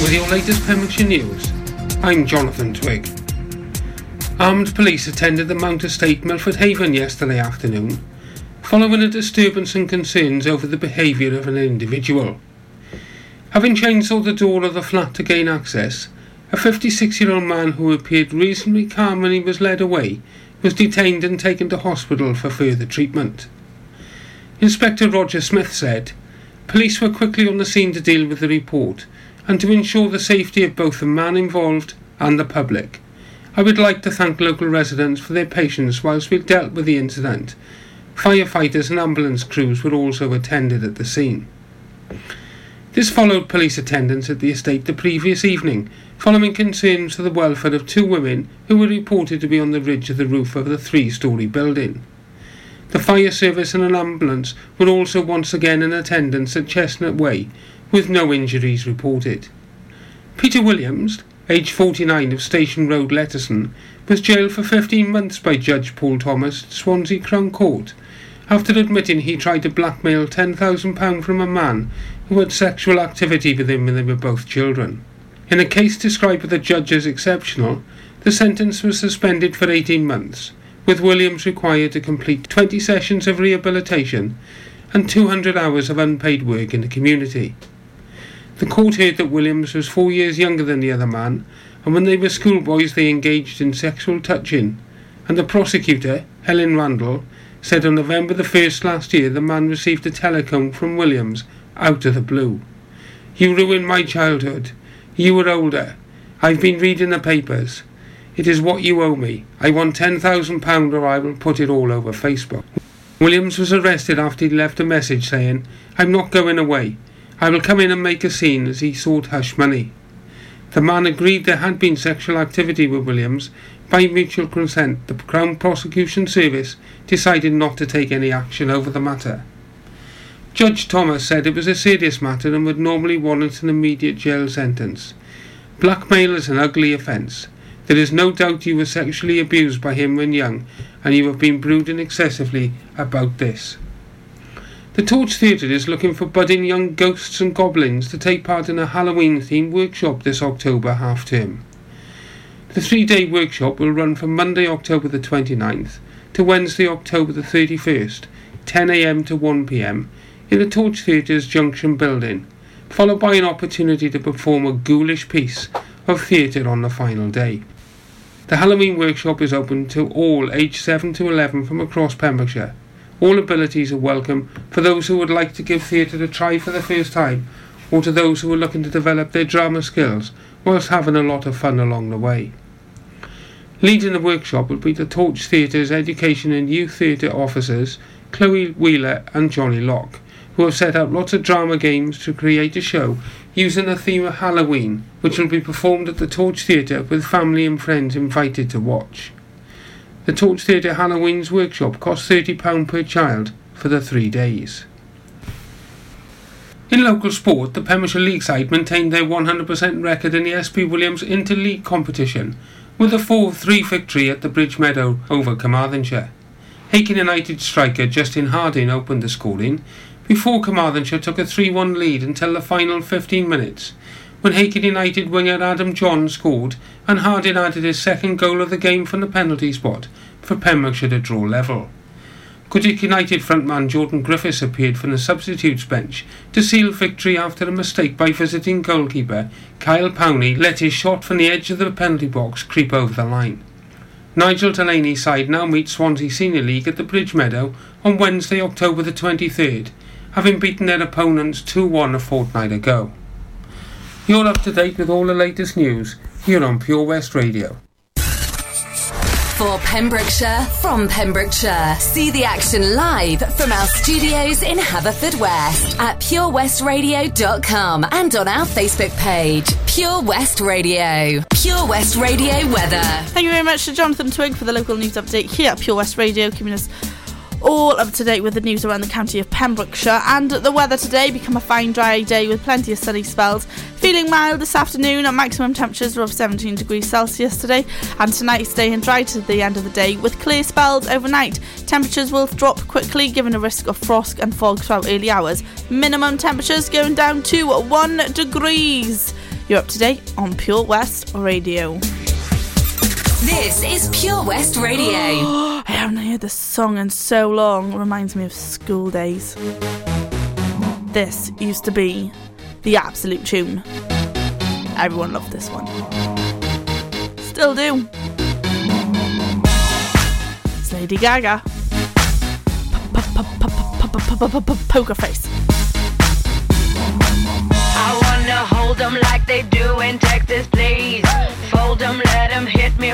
with your latest Pembrokeshire news. I'm Jonathan Twig. Armed police attended the Mount Estate Milford Haven yesterday afternoon, following a disturbance and concerns over the behaviour of an individual. Having chainsawed the door of the flat to gain access, a 56 year old man who appeared reasonably calm when he was led away was detained and taken to hospital for further treatment. Inspector Roger Smith said, Police were quickly on the scene to deal with the report and to ensure the safety of both the man involved and the public. I would like to thank local residents for their patience whilst we dealt with the incident. Firefighters and ambulance crews were also attended at the scene. This followed police attendance at the estate the previous evening, following concerns for the welfare of two women who were reported to be on the ridge of the roof of the three story building. The fire service and an ambulance were also once again in attendance at Chestnut Way, with no injuries reported. Peter Williams, aged 49 of Station Road, Letterston, was jailed for 15 months by Judge Paul Thomas at Swansea Crown Court after admitting he tried to blackmail £10,000 from a man who had sexual activity with him when they were both children. In a case described by the judge as exceptional, the sentence was suspended for 18 months, with Williams required to complete 20 sessions of rehabilitation and 200 hours of unpaid work in the community. The court heard that Williams was four years younger than the other man, and when they were schoolboys they engaged in sexual touching, and the prosecutor, Helen Randall, said on November the 1st last year the man received a telephone from Williams out of the blue. You ruined my childhood. You were older. I've been reading the papers. It is what you owe me. I want £10,000 or I will put it all over Facebook. Williams was arrested after he left a message saying, I'm not going away. I will come in and make a scene as he sought hush money. The man agreed there had been sexual activity with Williams by mutual consent, the Crown Prosecution Service decided not to take any action over the matter. Judge Thomas said it was a serious matter and would normally warrant an immediate jail sentence. Blackmail is an ugly offence. There is no doubt you were sexually abused by him when young, and you have been brooding excessively about this. The Torch Theatre is looking for budding young ghosts and goblins to take part in a Halloween themed workshop this October half term. The three day workshop will run from Monday, October the 29th to Wednesday, October the 31st, 10am to 1pm, in the Torch Theatre's Junction building, followed by an opportunity to perform a ghoulish piece of theatre on the final day. The Halloween workshop is open to all aged 7 to 11 from across Pembrokeshire. All abilities are welcome for those who would like to give theatre a try for the first time or to those who are looking to develop their drama skills whilst having a lot of fun along the way. Leading the workshop will be the Torch Theatre's Education and Youth Theatre officers, Chloe Wheeler and Johnny Locke, who have set up lots of drama games to create a show using the theme of Halloween, which will be performed at the Torch Theatre with family and friends invited to watch. The Torch Theatre Halloween's workshop costs £30 per child for the three days. In local sport, the Pembrokeshire League side maintained their 100% record in the SP Williams Inter-League competition with a 4-3 victory at the Bridge Meadow over Carmarthenshire. Hakin United striker Justin Harding opened the scoring before Carmarthenshire took a 3-1 lead until the final 15 minutes when Hakin United winger Adam John scored and Harding added his second goal of the game from the penalty spot for Pembrokeshire to draw level. Goodwick United frontman Jordan Griffiths appeared from the substitutes bench to seal victory after a mistake by visiting goalkeeper Kyle Powney let his shot from the edge of the penalty box creep over the line. Nigel Delaney's side now meet Swansea Senior League at the Bridge Meadow on Wednesday, October the 23rd, having beaten their opponents 2-1 a fortnight ago. You're up to date with all the latest news here on Pure West Radio. For Pembrokeshire, from Pembrokeshire. See the action live from our studios in Haverfordwest at purewestradio.com and on our Facebook page, Pure West Radio. Pure West Radio weather. Thank you very much to Jonathan Twig for the local news update here at Pure West Radio, keeping us all up to date with the news around the county of Pembrokeshire and the weather today become a fine dry day with plenty of sunny spells. Feeling mild this afternoon at maximum temperatures of 17 degrees Celsius today and tonight staying dry to the end of the day with clear spells overnight. Temperatures will drop quickly given a risk of frost and fog throughout early hours. Minimum temperatures going down to 1 degrees. You're up to date on Pure West Radio. This is Pure West Radio. I haven't heard this song in so long. It reminds me of school days. This used to be the absolute tune. Everyone loved this one. Still do. It's Lady Gaga. Poker face. I wanna hold them like they do in Texas, please. Fold them, let them hit me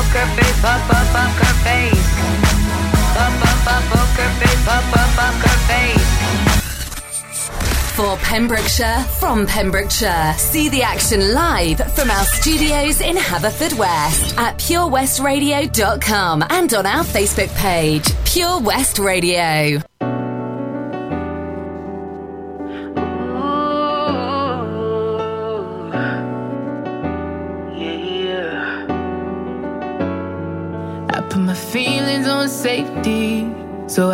poker face, pop face. Pop poker face, pop face. For Pembrokeshire, from Pembrokeshire. See the action live from our studios in Haverfordwest at purewestradio.com and on our Facebook page, Pure West Radio.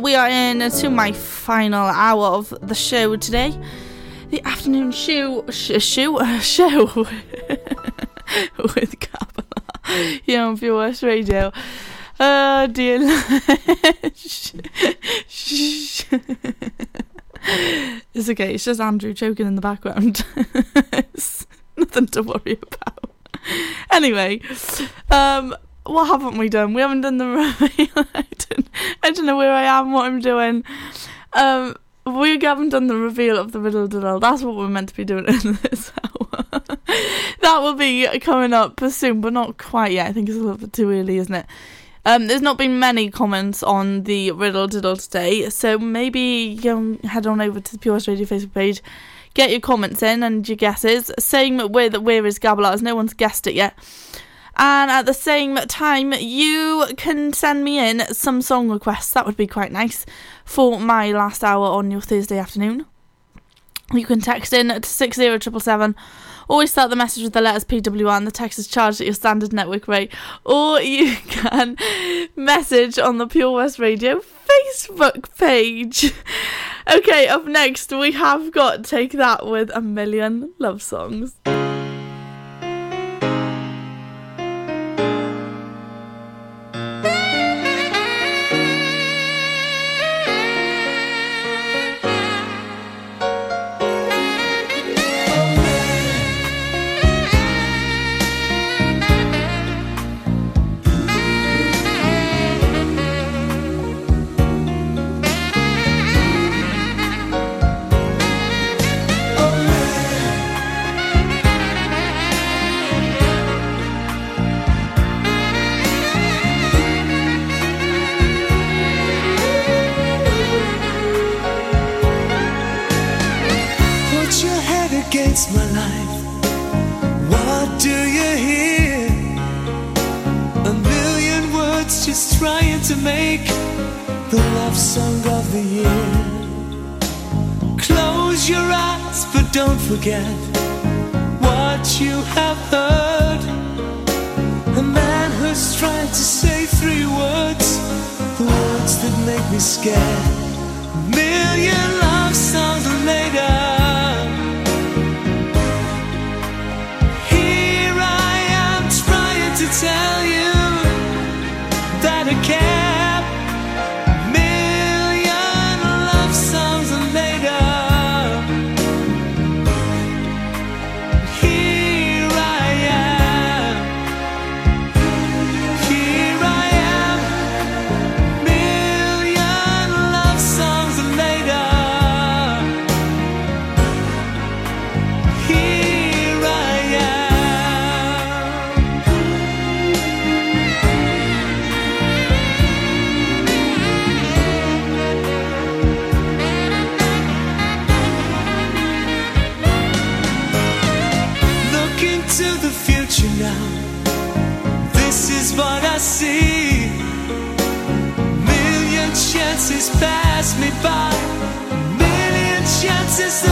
We are in to my final hour of the show today. The afternoon show, sh- show, uh, show with Capella here on Pure West Radio. Oh dear. It's okay. It's just Andrew choking in the background. it's nothing to worry about. Anyway, um, what haven't we done? We haven't done the reveal. I don't, I don't know where I am, what I'm doing. Um, we haven't done the reveal of the riddle diddle. That's what we're meant to be doing in this hour. that will be coming up soon, but not quite yet. I think it's a little bit too early, isn't it? Um, there's not been many comments on the riddle diddle today, so maybe you head on over to the Pure West Radio Facebook page, get your comments in and your guesses. Same with Where is Gabala, as no one's guessed it yet. And at the same time, you can send me in some song requests. That would be quite nice for my last hour on your Thursday afternoon. You can text in to 60777. Always start the message with the letters PWR. And the text is charged at your standard network rate. Or you can message on the Pure West Radio Facebook page. Okay, up next we have got Take That with a million love songs. Me scared. by million chances.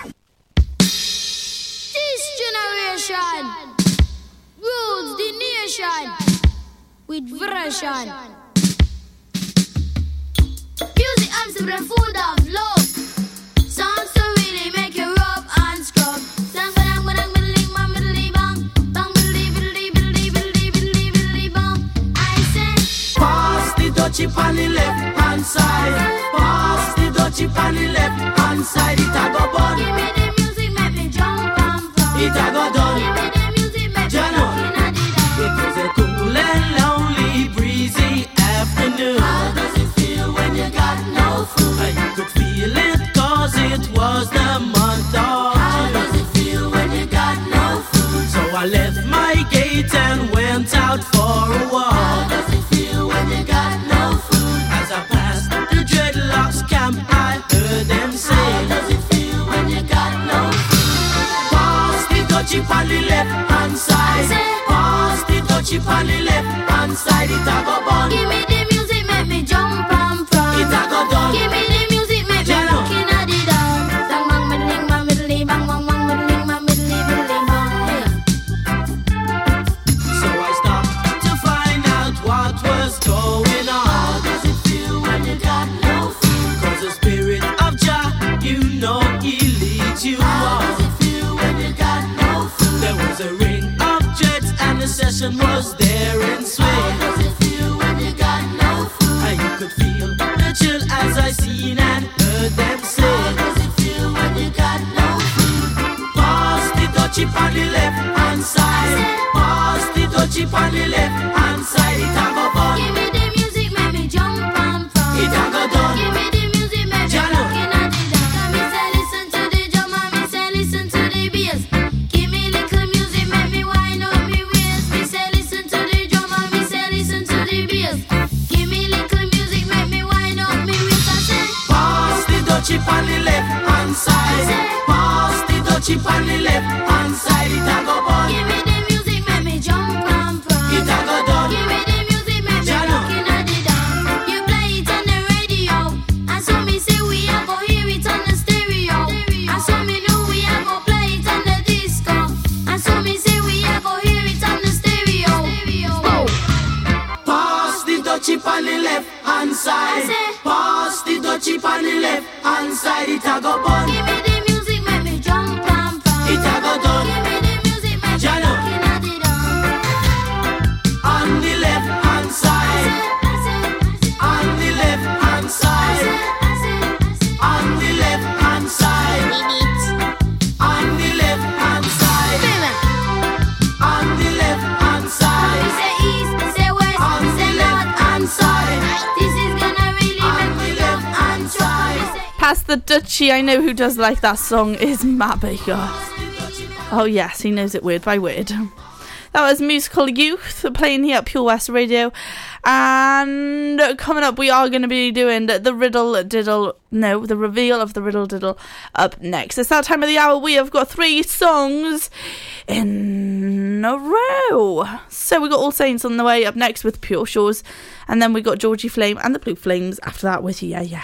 touch it on the left hand side, it a go the Dutchie. I know who does like that song is Matt Baker. Oh yes, he knows it word by word. That was musical youth playing here at Pure West Radio. And coming up, we are going to be doing the riddle diddle. No, the reveal of the riddle diddle up next. It's that time of the hour. We have got three songs in a row. So we got All Saints on the way up next with Pure Shores, and then we got Georgie Fame and the Blue Flames after that with Yeah Yeah.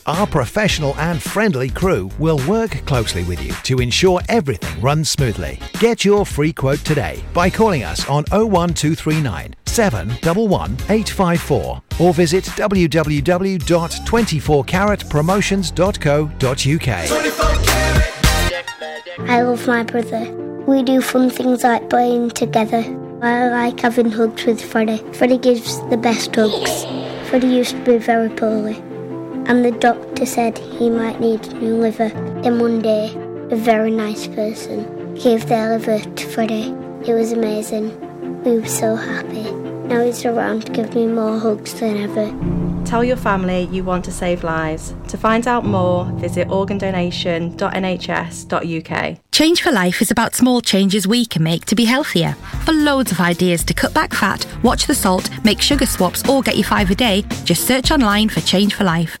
Our professional and friendly crew will work closely with you to ensure everything runs smoothly. Get your free quote today by calling us on 01239 711 854 or visit www.24caratpromotions.co.uk. I love my brother. We do fun things like playing together. I like having hugs with Freddie. Freddie gives the best hugs. Freddie used to be very poorly, and the doctor said he might need a new liver. Then one day, a very nice person gave their liver to Freddie. It was amazing. We were so happy. Now he's around to give me more hugs than ever. Tell your family you want to save lives. To find out more, visit organdonation.nhs.uk. Change for Life is about small changes we can make to be healthier. For loads of ideas to cut back fat, watch the salt, make sugar swaps, or get your five a day, just search online for Change for Life.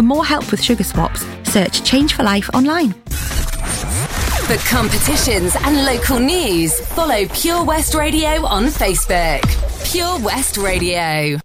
For more help with sugar swaps, search Change for Life online. For competitions and local news, follow Pure West Radio on Facebook. Pure West Radio.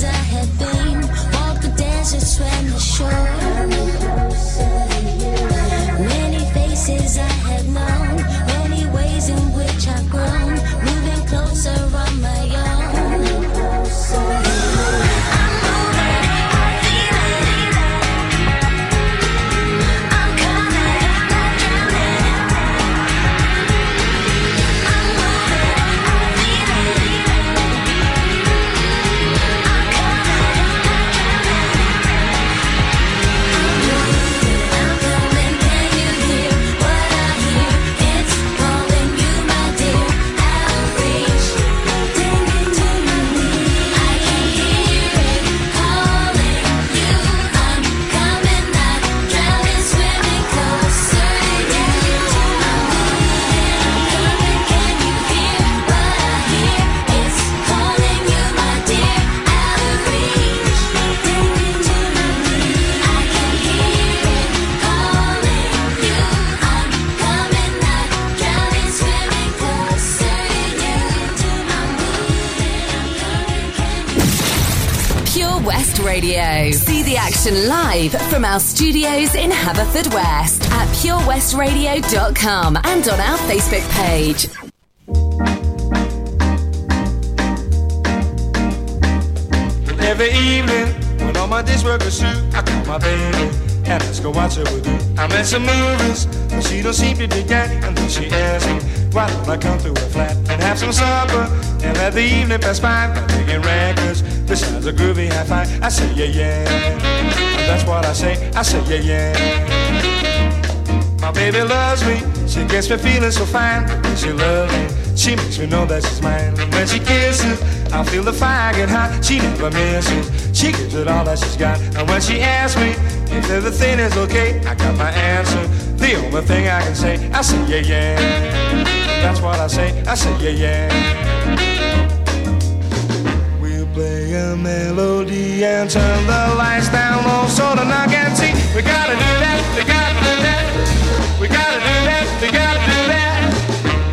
desire live from our studios in Haverfordwest at purewestradio.com and on our Facebook page. Every evening, when all my days work are through, I call my baby and ask her what she would do. I'm at some movies, but she don't seem to dig that. And then she asks me, why don't I come to her flat and have some supper and let the evening pass by? by Picking records, this sounds a groovy high five. I say, yeah, yeah. That's what I say, I say, yeah, yeah. My baby loves me, she gets me feeling so fine. She loves me, she makes me know that she's mine. When she kisses, I feel the fire get hot. She never misses, she gives it all that she's got. And when she asks me if everything is okay, I got my answer. The only thing I can say, I say yeah yeah. That's what I say, I say yeah yeah. Melody and turn the lights down low so the knock can see. We gotta do that, we gotta do that. We gotta do that, we gotta do that.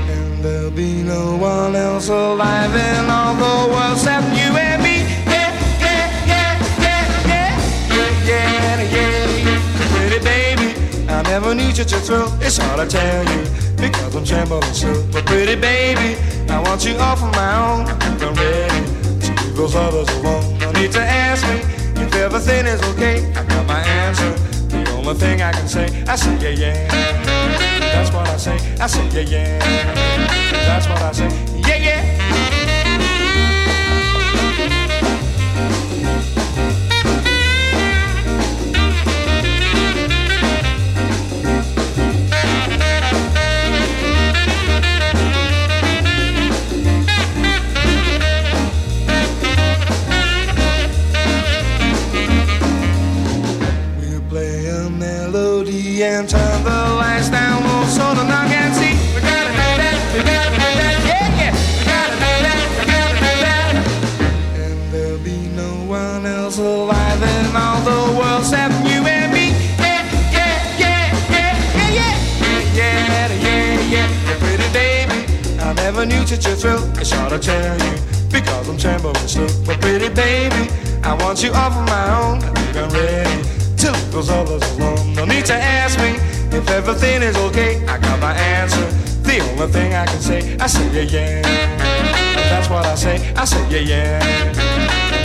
And there'll be no one else alive in all the world except you and me. Yeah, yeah, yeah, yeah, yeah, yeah, yeah, yeah. Pretty baby, I never need you to thrill. It's hard to tell you because I'm trembling so. But pretty baby, I want you all for my own. I'm ready those others alone. No need to ask me if everything is okay. I got my answer. The only thing I can say, I say yeah yeah. That's what I say. I say yeah yeah. That's what I say. And turn the lights down low so the knock can see. We gotta do that, we gotta do that, yeah, yeah. We gotta do that, we gotta do that. And there'll be no one else alive in all the world except you and me. Yeah, yeah, yeah, yeah, yeah, yeah, yeah, yeah, yeah. yeah. Pretty baby, I never knew such a thrill. It's hard to tell you because I'm trembling still. But pretty baby, I want you all for my own. I think I'm ready to leave those others alone. No need to ask me if everything is okay. I got my answer. The only thing I can say, I say yeah yeah. That's what I say. I say yeah yeah.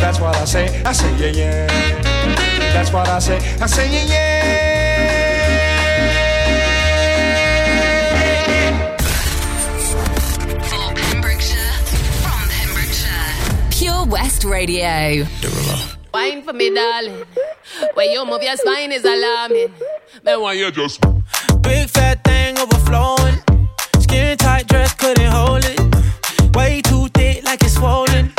That's what I say. I say yeah yeah. That's what I say. I say yeah yeah. For Pembrokeshire, from Pembrokeshire. Pure West Radio. Wine for me, darling. When you move your spine is alarming. Man, why you just Big fat thing overflowing. Skin tight dress couldn't hold it. Way too thick like it's swollen.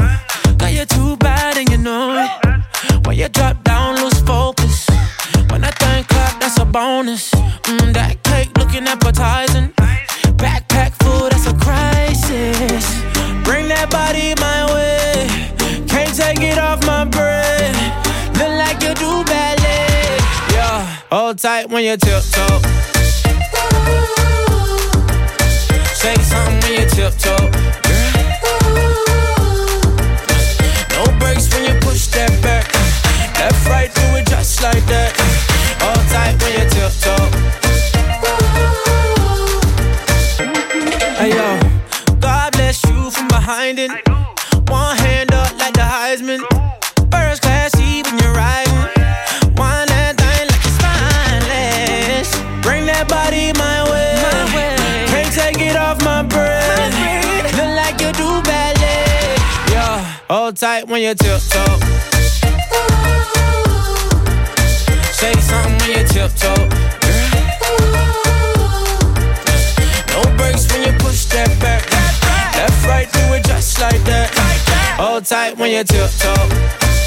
Got you're too bad and you know it. When you drop down, lose focus. When that thing clap, that's a bonus. Mm, that cake looking appetizing. Backpack full, that's a crisis. Bring that body my way. Can't take it off hold tight when you tiptoe. Say something when you tiptoe. No breaks when you push that back. Left, right, do it just like that. Hold tight when you tiptoe. Hey yo, God bless you from behind it. One hand up like the Heisman. Hold tight when you tiptoe. Say something when you tiptoe. No breaks when you push that back. Left, right, do it just like that. Hold tight when you tiptoe.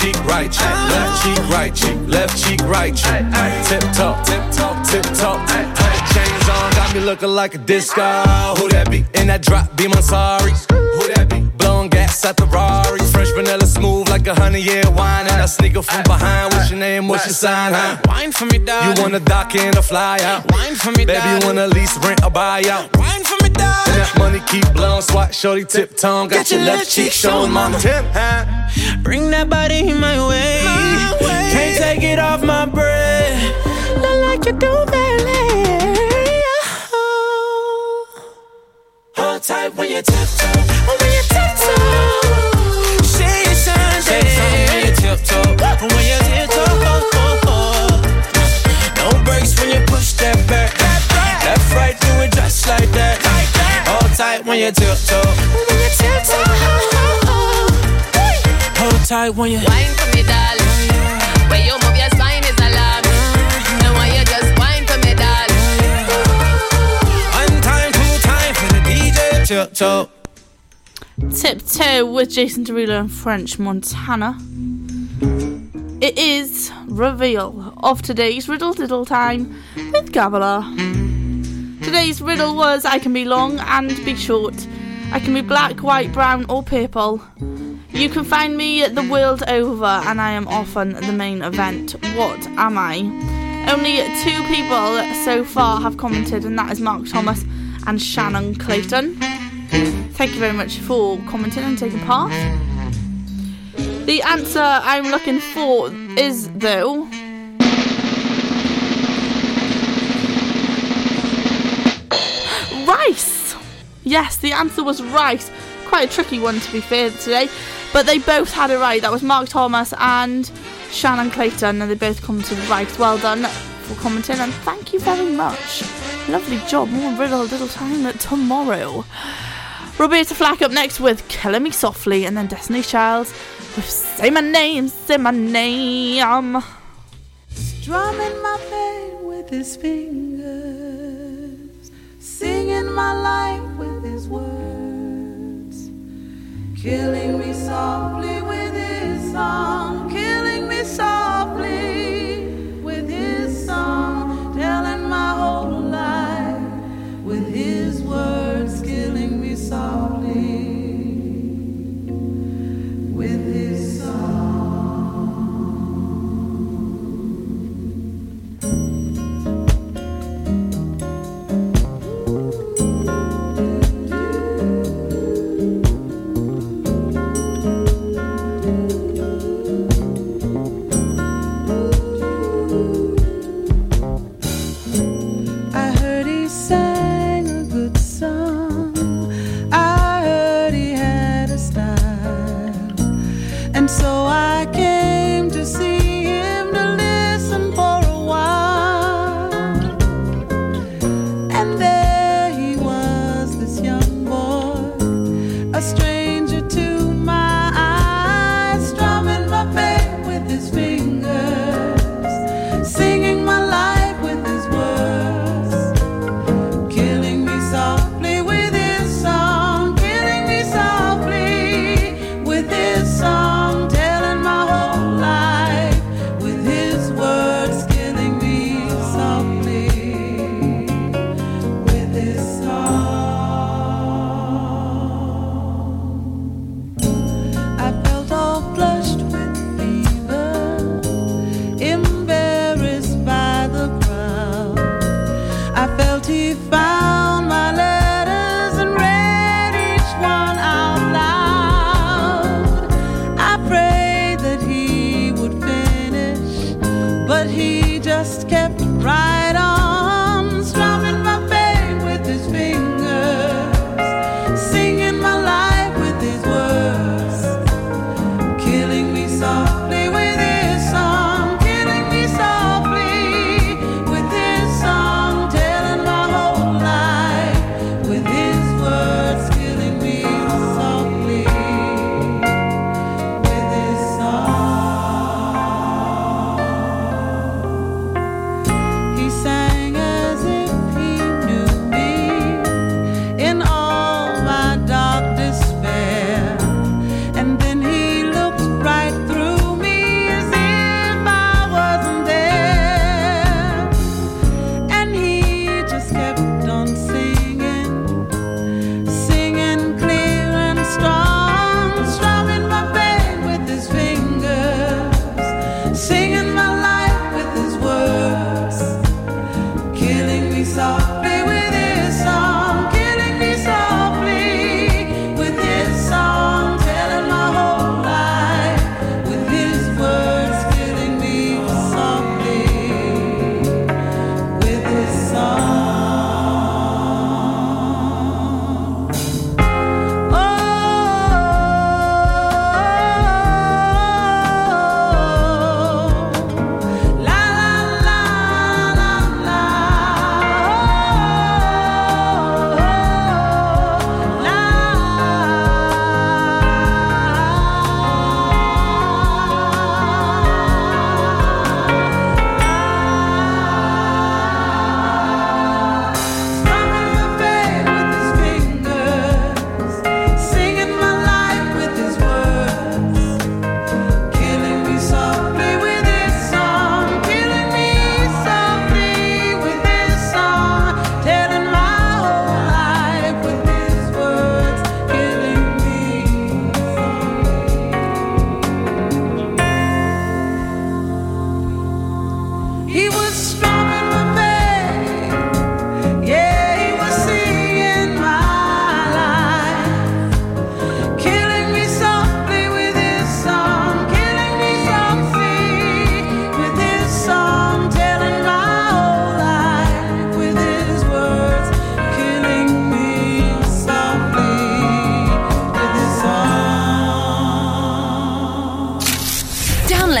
Cheek, right cheek, left cheek, right cheek, left cheek, right cheek. Tip top, tip top, tip top. Chain song got me looking like a disco. Who that be? In that drop, be my sorry. Who that be? Blowing gas at the Rari. Fresh vanilla smooth like a honey year wine. And I sneak up from behind. What's your name? What's your sign, huh? Wine for me, darling. You wanna dock in or fly out? Wine for me, Baby, darling. you wanna lease, rent, or buy out? Wine for me, darling. And that money keep blowing, swat, shorty, tip tongue. Got Get your your left left cheek cheek showing, showing, mama. mama. Tip, huh? Bring that body in my way. Can't take it off my breath. Look like you do, baby. Tight when you tiptoe. When you tiptoe. Something. When you tiptoe. When you tiptoe. No when you push that back. Right, like that. Tight when you tiptoe. When you tiptoe. Hold tight when you Wine for me, darling. You move your spine tiptoe. Tiptoe with Jason Derulo and French Montana. It is reveal of today's riddle diddle time with Gabala. Today's riddle was I can be long and be short. I can be black, white, brown, or purple. You can find me the world over, and I am often the main event. What am I? Only two people so far have commented, and that is Mark Thomas and Shannon Clayton. Thank you very much for commenting and taking part. The answer I'm looking for is, though, rice. Yes, the answer was rice. Quite a tricky one to be fair today, but they both had it right. That was Mark Thomas and Shannon Clayton, and they both commented rice. Well done for commenting, and thank you very much. Lovely job. More riddle little time tomorrow. Roberta Flack up next with Killing Me Softly, and then Destiny Child. With Say My Name, Say My Name. Strumming my pain with his fingers, singing my life with his words, killing me softly with his song, killing me softly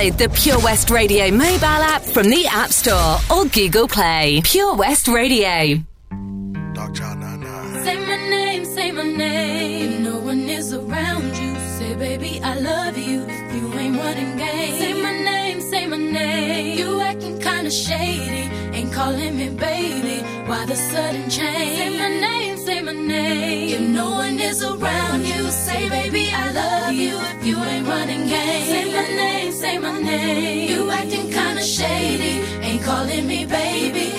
Download the Pure West Radio mobile app from the App Store or Google Play. Pure West Radio. Doc John 99. Say my name, say my name. No one is around you. Say, baby, I love you. You ain't running game. Say my name, say my name. You acting kinda shady. Ain't calling me baby. Why the sudden change? Say my name say my name. If no one is around you, say, baby, I love you. If you ain't running game, say my name, say my name. You acting kinda shady, ain't calling me baby.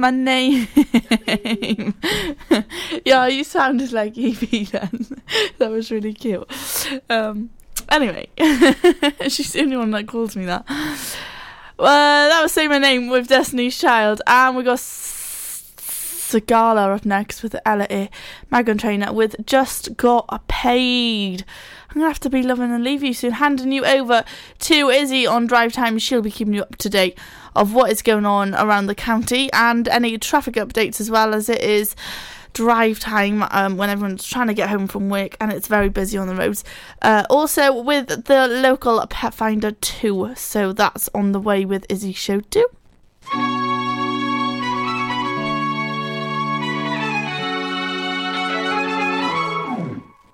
my name. yeah, you sounded like Evie then. that was really cute. Um, anyway, she's the only one that calls me that. Well, that was Say My Name with Destiny's Child, and we got Sigala up next with Ella Meghan Trainor with Just Got Paid. I'm gonna have to be loving and leave you soon, handing you over to Izzy on Drive Time. She'll be keeping you up to date of what is going on around the county and any traffic updates as well as it is drive time um, when everyone's trying to get home from work and it's very busy on the roads. Uh, also, with the local Pet Finder too, so that's on the way with Izzy Show too.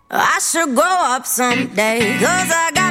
I should grow up someday, cause I got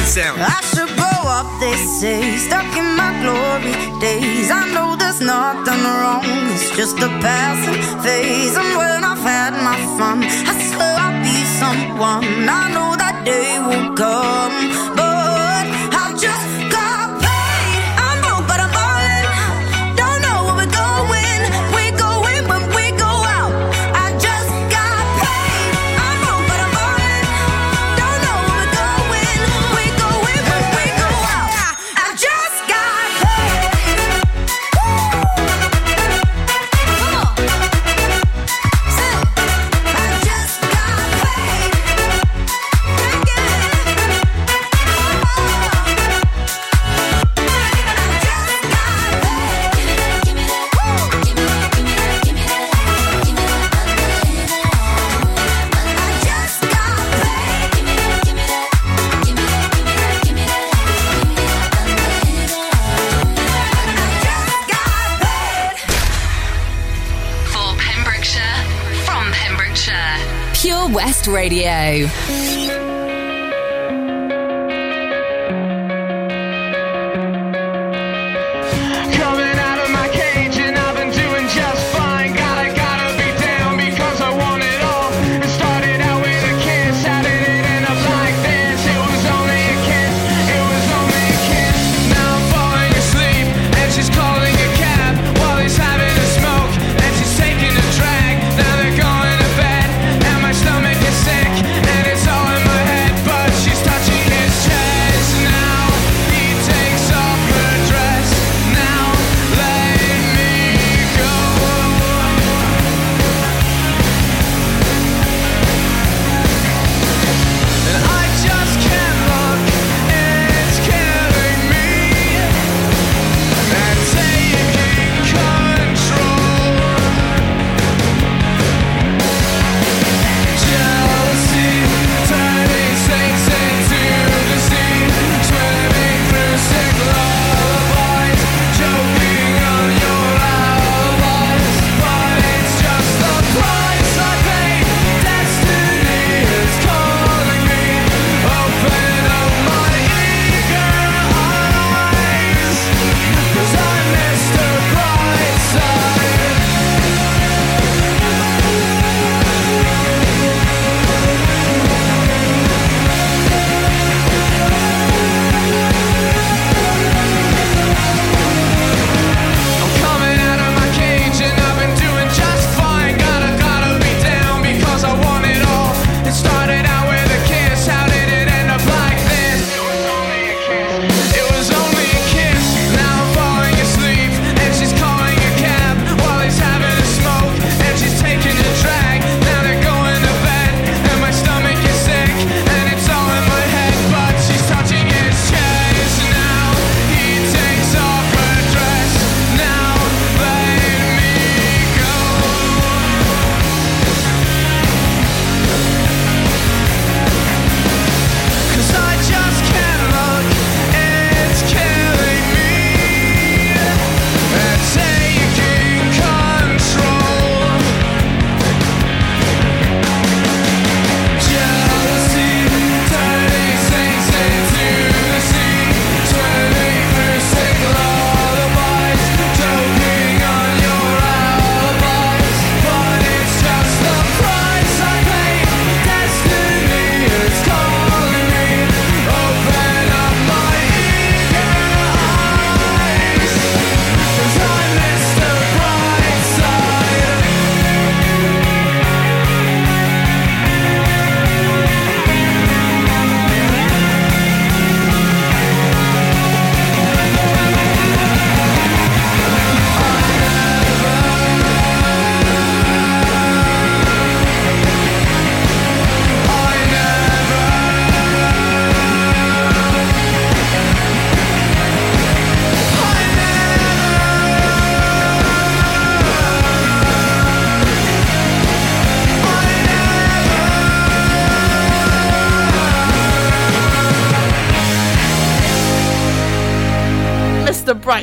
the sound. I should grow up, they say, stuck in my glory days. I know there's nothing wrong, it's just a passing phase. And when I've had my fun, I swear I'll be someone. I know that day will come, but I've just Radio.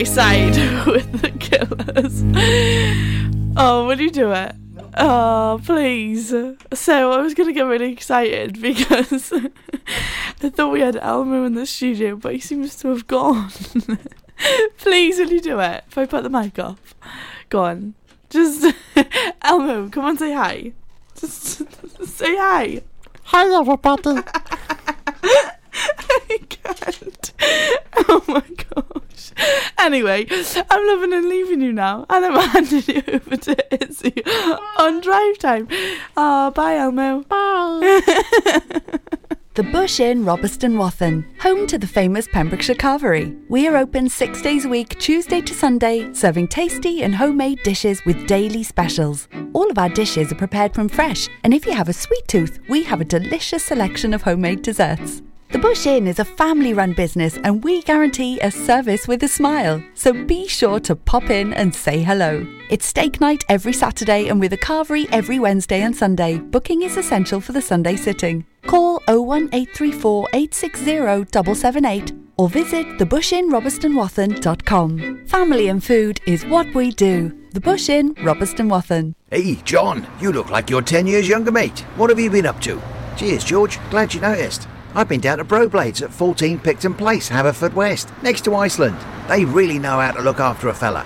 Side with the Killers. Oh, will you do it? Oh, please. So I was going to get really excited because I thought we had Elmo in the studio, but he seems to have gone. please, will you do it? If I put the mic off. Go on. Just, Elmo, come on, say hi. Just say hi. Hi, everybody. I can't. Oh my gosh. Anyway, I'm loving and leaving you now, and I'm handing you over to Izzy on drive time. Oh, bye, Elmo. Bye. The Bush Inn, Robeston Wathen, home to the famous Pembrokeshire Carvery. We are open six days a week, Tuesday to Sunday, serving tasty and homemade dishes with daily specials. All of our dishes are prepared from fresh, and if you have a sweet tooth, we have a delicious selection of homemade desserts. The Bush Inn is a family run business and we guarantee a service with a smile. So be sure to pop in and say hello. It's steak night every Saturday and with a carvery every Wednesday and Sunday. Booking is essential for the Sunday sitting. Call 01834 860 778 or visit thebushinrobertsonwathen.com. Family and food is what we do. The Bush Inn, Robeston Wathen. Hey, John, you look like you're 10 years younger, mate. What have you been up to? Cheers, George. Glad you noticed. I've been down to Broblades at 14 Picton Place, Haverfordwest, next to Iceland. They really know how to look after a fella.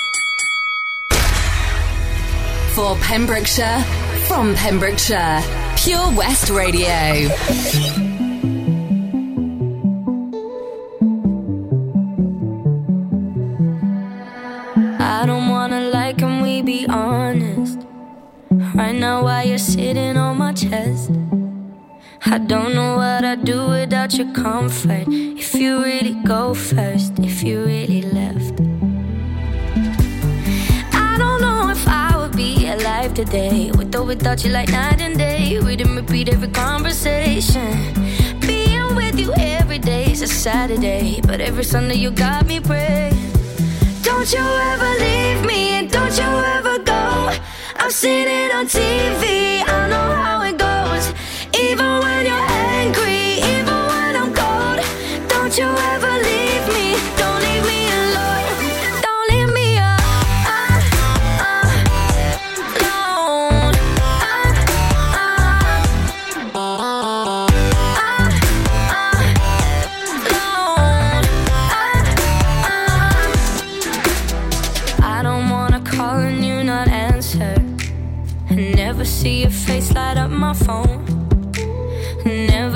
For Pembrokeshire, from Pembrokeshire, Pure West Radio. I don't wanna lie, can we be honest? Right now, while you're sitting on my chest, I don't know what I'd do without your comfort. If you really go first, if you really left. Alive today with or without you, like night and day. We didn't repeat every conversation. Being with you every day is a Saturday, but every Sunday you got me praying. Don't you ever leave me and don't you ever go. I've seen it on TV, I know how it goes. Even when you're angry, even when I'm cold. Don't you ever leave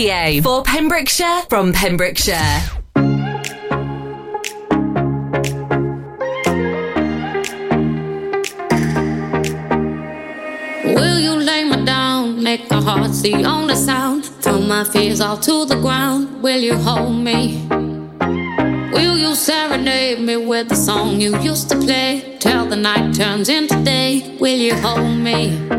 for Pembrokeshire from Pembrokeshire. Will you lay me down? Make a heart the only sound. Throw my fears all to the ground. Will you hold me? Will you serenade me with the song you used to play? Till the night turns into day. Will you hold me?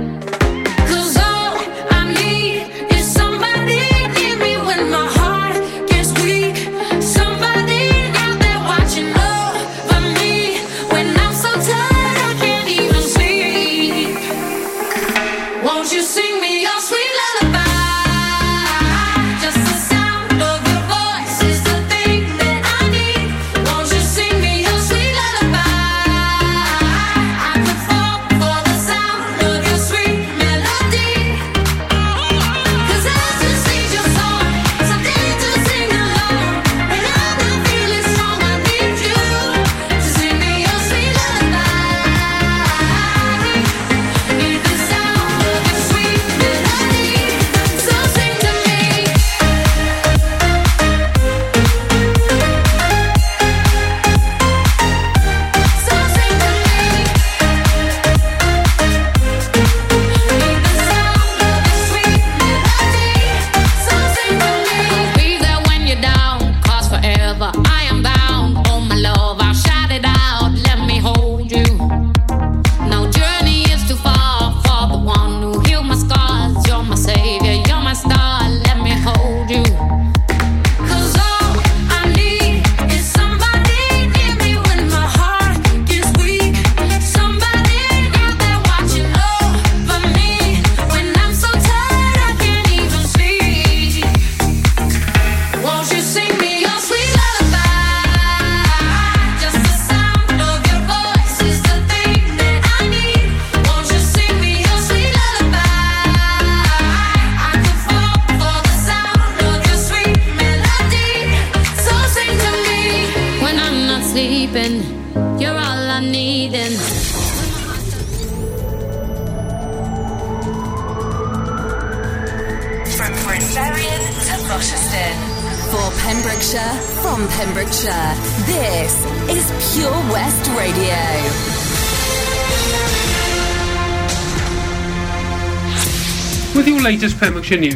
Femme News.